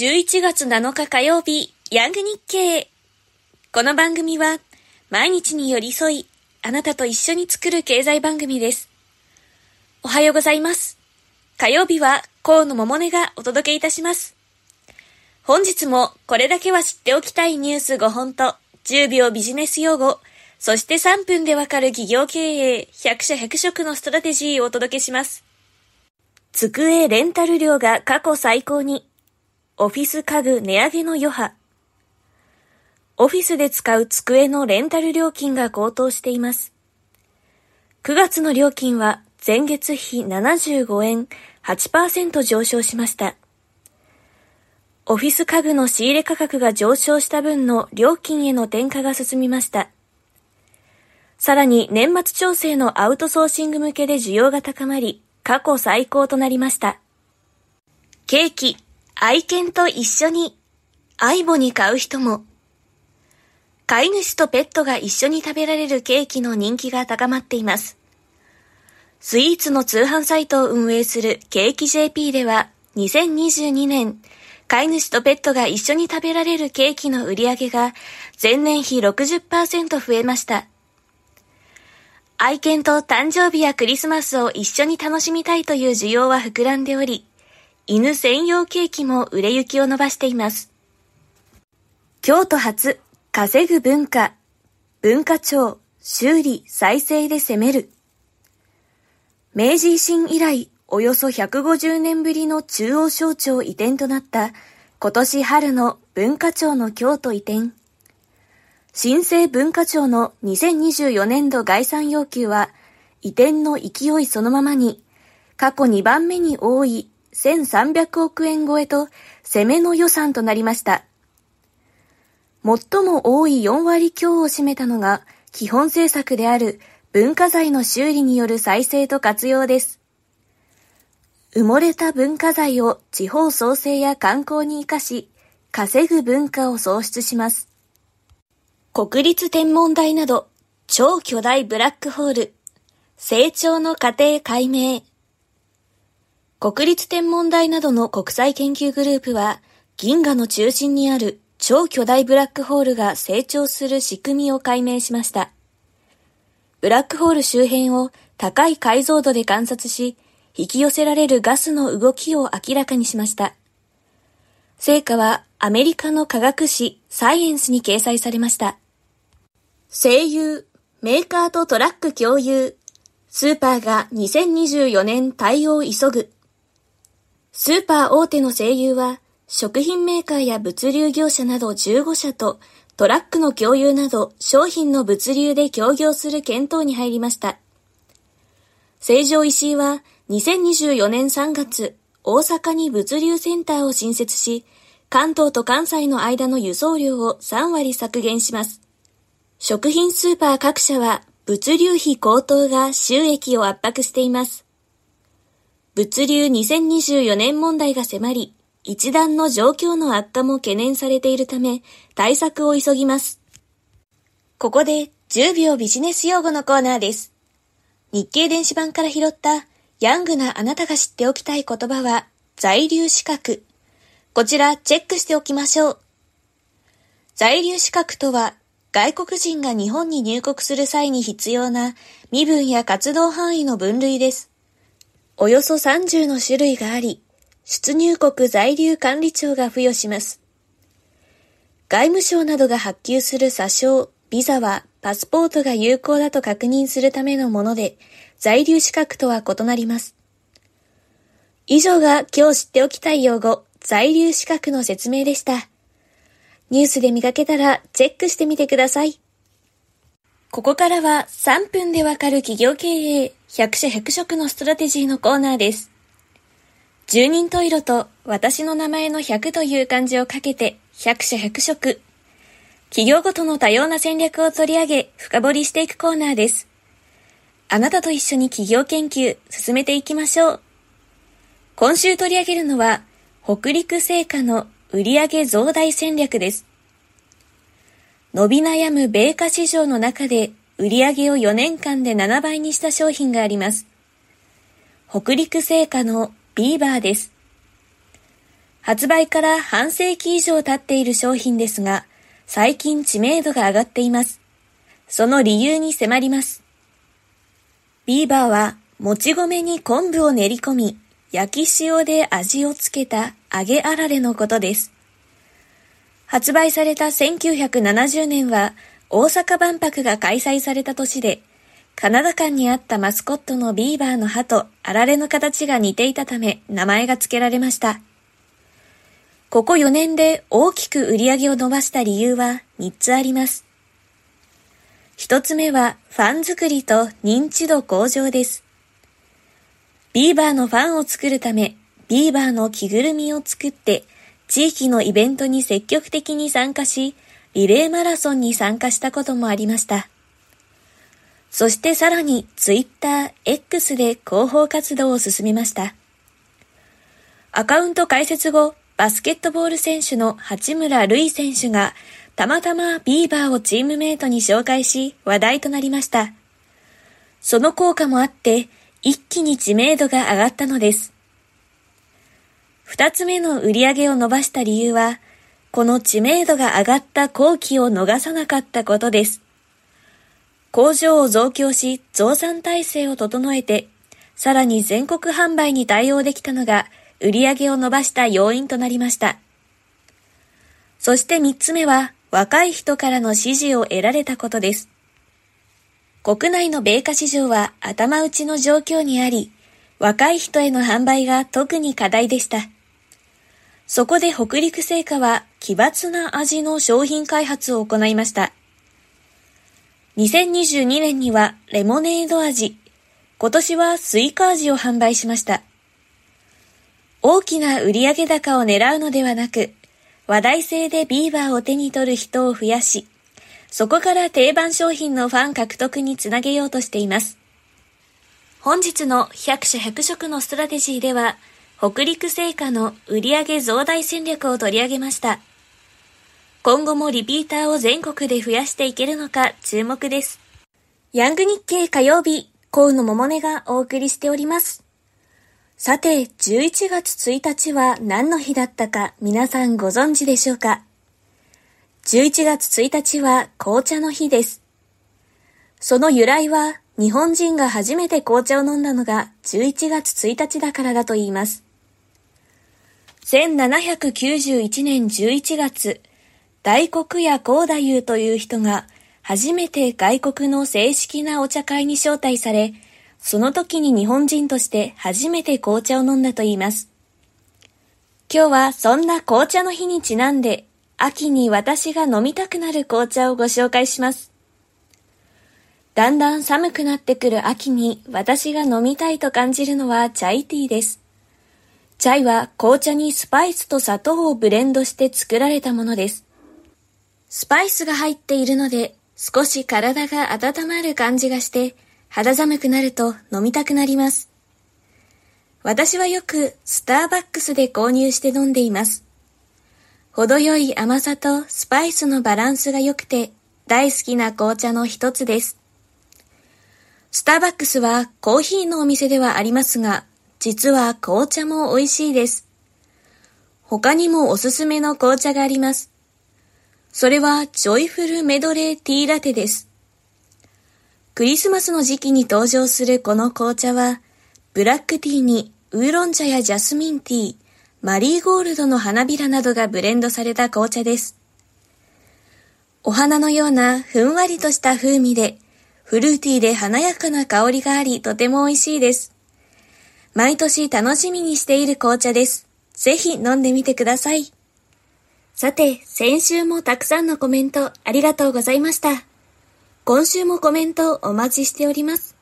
11月7日火曜日、ヤング日経。この番組は、毎日に寄り添い、あなたと一緒に作る経済番組です。おはようございます。火曜日は、河野桃音がお届けいたします。本日も、これだけは知っておきたいニュース5本と、10秒ビジネス用語、そして3分でわかる企業経営、100社100色のストラテジーをお届けします。机レンタル料が過去最高に。オフィス家具値上げの余波。オフィスで使う机のレンタル料金が高騰しています。9月の料金は前月比75円8%上昇しました。オフィス家具の仕入れ価格が上昇した分の料金への転嫁が進みました。さらに年末調整のアウトソーシング向けで需要が高まり、過去最高となりました。ケーキ、愛犬と一緒に、愛母に買う人も。飼い主とペットが一緒に食べられるケーキの人気が高まっています。スイーツの通販サイトを運営するケーキ JP では、2022年、飼い主とペットが一緒に食べられるケーキの売り上げが前年比60%増えました。愛犬と誕生日やクリスマスを一緒に楽しみたいという需要は膨らんでおり、犬専用ケーキも売れ行きを伸ばしています。京都発、稼ぐ文化、文化庁、修理、再生で攻める。明治維新以来、およそ150年ぶりの中央省庁移転となった今年春の文化庁の京都移転。新生文化庁の2024年度概算要求は移転の勢いそのままに過去2番目に多い1300億円超えと攻めの予算となりました。最も多い4割強を占めたのが基本政策である文化財の修理による再生と活用です。埋もれた文化財を地方創生や観光に活かし、稼ぐ文化を創出します。国立天文台など超巨大ブラックホール、成長の過程解明、国立天文台などの国際研究グループは、銀河の中心にある超巨大ブラックホールが成長する仕組みを解明しました。ブラックホール周辺を高い解像度で観察し、引き寄せられるガスの動きを明らかにしました。成果はアメリカの科学誌サイエンスに掲載されました。声優、メーカーとトラック共有、スーパーが2024年対応急ぐ。スーパー大手の声優は、食品メーカーや物流業者など15社とトラックの共有など商品の物流で協業する検討に入りました。成城石井は2024年3月、大阪に物流センターを新設し、関東と関西の間の輸送量を3割削減します。食品スーパー各社は物流費高騰が収益を圧迫しています。物流2024年問題が迫り、一段の状況の悪化も懸念されているため、対策を急ぎます。ここで10秒ビジネス用語のコーナーです。日経電子版から拾ったヤングなあなたが知っておきたい言葉は在留資格。こちらチェックしておきましょう。在留資格とは外国人が日本に入国する際に必要な身分や活動範囲の分類です。およそ30の種類があり、出入国在留管理庁が付与します。外務省などが発給する査証、ビザはパスポートが有効だと確認するためのもので、在留資格とは異なります。以上が今日知っておきたい用語、在留資格の説明でした。ニュースで見かけたらチェックしてみてください。ここからは3分でわかる企業経営100社100色のストラテジーのコーナーです。十人十色と私の名前の100という漢字をかけて100社100色。企業ごとの多様な戦略を取り上げ深掘りしていくコーナーです。あなたと一緒に企業研究進めていきましょう。今週取り上げるのは北陸製菓の売上増大戦略です。伸び悩む米価市場の中で売り上げを4年間で7倍にした商品があります。北陸製菓のビーバーです。発売から半世紀以上経っている商品ですが、最近知名度が上がっています。その理由に迫ります。ビーバーは、もち米に昆布を練り込み、焼き塩で味をつけた揚げあられのことです。発売された1970年は大阪万博が開催された年で、カナダ館にあったマスコットのビーバーの歯とあられの形が似ていたため名前が付けられました。ここ4年で大きく売り上げを伸ばした理由は3つあります。1つ目はファン作りと認知度向上です。ビーバーのファンを作るため、ビーバーの着ぐるみを作って、地域のイベントに積極的に参加し、リレーマラソンに参加したこともありました。そしてさらにツイッター X で広報活動を進めました。アカウント開設後、バスケットボール選手の八村塁選手がたまたまビーバーをチームメイトに紹介し話題となりました。その効果もあって一気に知名度が上がったのです。二つ目の売り上げを伸ばした理由は、この知名度が上がった後期を逃さなかったことです。工場を増強し増産体制を整えて、さらに全国販売に対応できたのが売り上げを伸ばした要因となりました。そして三つ目は若い人からの支持を得られたことです。国内の米菓市場は頭打ちの状況にあり、若い人への販売が特に課題でした。そこで北陸製菓は奇抜な味の商品開発を行いました。2022年にはレモネード味、今年はスイカ味を販売しました。大きな売上高を狙うのではなく、話題性でビーバーを手に取る人を増やし、そこから定番商品のファン獲得につなげようとしています。本日の百社百色のストラテジーでは、北陸製菓の売上増大戦略を取り上げました。今後もリピーターを全国で増やしていけるのか注目です。ヤング日経火曜日、河野桃音がお送りしております。さて、11月1日は何の日だったか皆さんご存知でしょうか ?11 月1日は紅茶の日です。その由来は日本人が初めて紅茶を飲んだのが11月1日だからだと言います。1791年11月、大黒屋高太夫という人が初めて外国の正式なお茶会に招待され、その時に日本人として初めて紅茶を飲んだと言います。今日はそんな紅茶の日にちなんで、秋に私が飲みたくなる紅茶をご紹介します。だんだん寒くなってくる秋に私が飲みたいと感じるのはチャイティーです。チャイは紅茶にスパイスと砂糖をブレンドして作られたものです。スパイスが入っているので少し体が温まる感じがして肌寒くなると飲みたくなります。私はよくスターバックスで購入して飲んでいます。程よい甘さとスパイスのバランスが良くて大好きな紅茶の一つです。スターバックスはコーヒーのお店ではありますが、実は紅茶も美味しいです。他にもおすすめの紅茶があります。それはジョイフルメドレーティーラテです。クリスマスの時期に登場するこの紅茶は、ブラックティーにウーロン茶やジャスミンティー、マリーゴールドの花びらなどがブレンドされた紅茶です。お花のようなふんわりとした風味で、フルーティーで華やかな香りがあり、とても美味しいです。毎年楽しみにしている紅茶です。ぜひ飲んでみてください。さて、先週もたくさんのコメントありがとうございました。今週もコメントお待ちしております。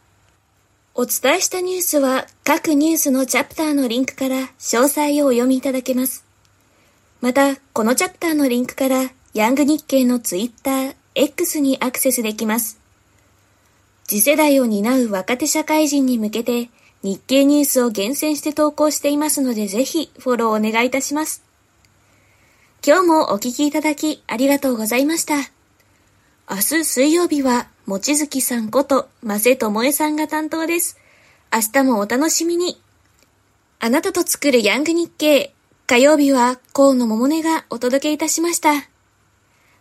お伝えしたニュースは各ニュースのチャプターのリンクから詳細をお読みいただけます。また、このチャプターのリンクからヤング日経のツイッター、X にアクセスできます。次世代を担う若手社会人に向けて日経ニュースを厳選して投稿していますのでぜひフォローお願いいたします。今日もお聞きいただきありがとうございました。明日水曜日は、もちづきさんこと、ませともえさんが担当です。明日もお楽しみに。あなたと作るヤング日経。火曜日は河野桃音がお届けいたしました。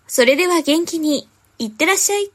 それでは元気にいってらっしゃい。